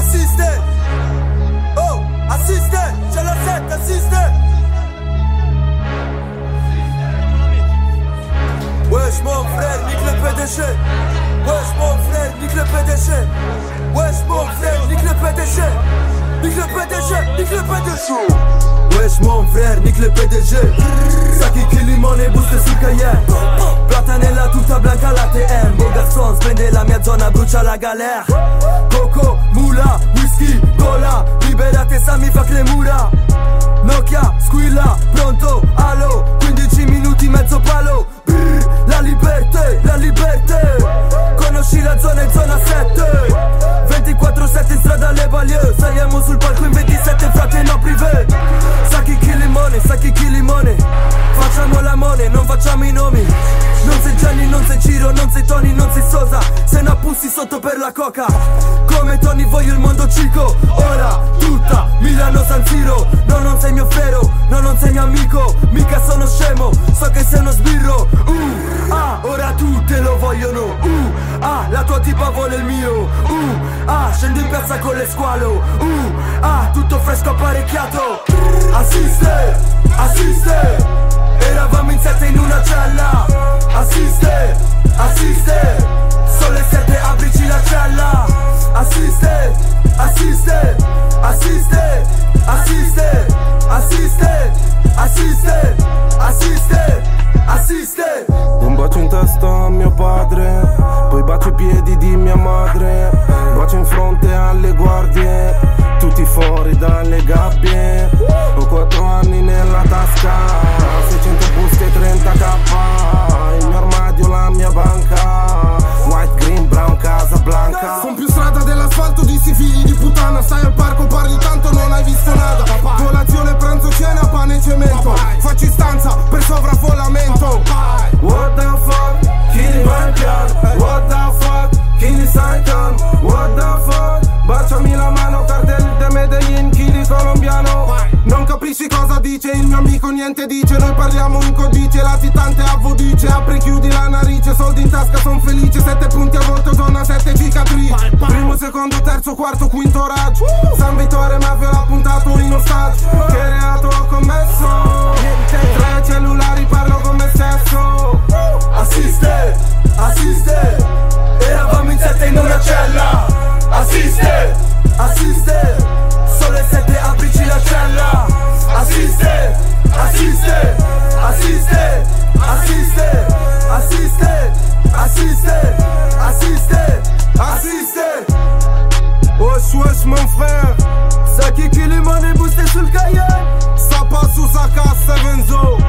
Assiste Oh, assiste C'è la 7, assiste Wesh mon frère, nique le PDG Wesh mon frère, nique le PDG Wesh mon frère, nique le PDG Nique le PDG, nique le PDG Wesh mon frère, nique le PDG spende la mia zona, brucia la galère Coco, mula, whisky, cola Liberate Sami fa clemura Nokia, squilla, pronto, allo 15 minuti mezzo palo. Brr, La libertà, la libertà Conosci la zona in zona 7 24-7 in strada alle banlieue Saliamo coca. Come Tony voglio il mondo cico Ora tutta Milano San Siro. No non sei mio frero, no non sei mio amico. Mica sono scemo, so che sei uno sbirro. Uh, ah, ora tutte lo vogliono. Uh, ah, la tua tipa vuole il mio. Uh, ah, scendo in piazza con le squalo Uh, ah, tutto fresco apparecchiato dice il mio amico, niente dice Noi parliamo in codice, latitante a vodice Apri, chiudi la narice, soldi in tasca, son felice Sette punti a volto, zona sette cicatrici. Primo, secondo, terzo, quarto, quinto raggio. San Vittore, mafia, l'ha puntato in ostaggio. Che reato ho commesso? Tre seven zero.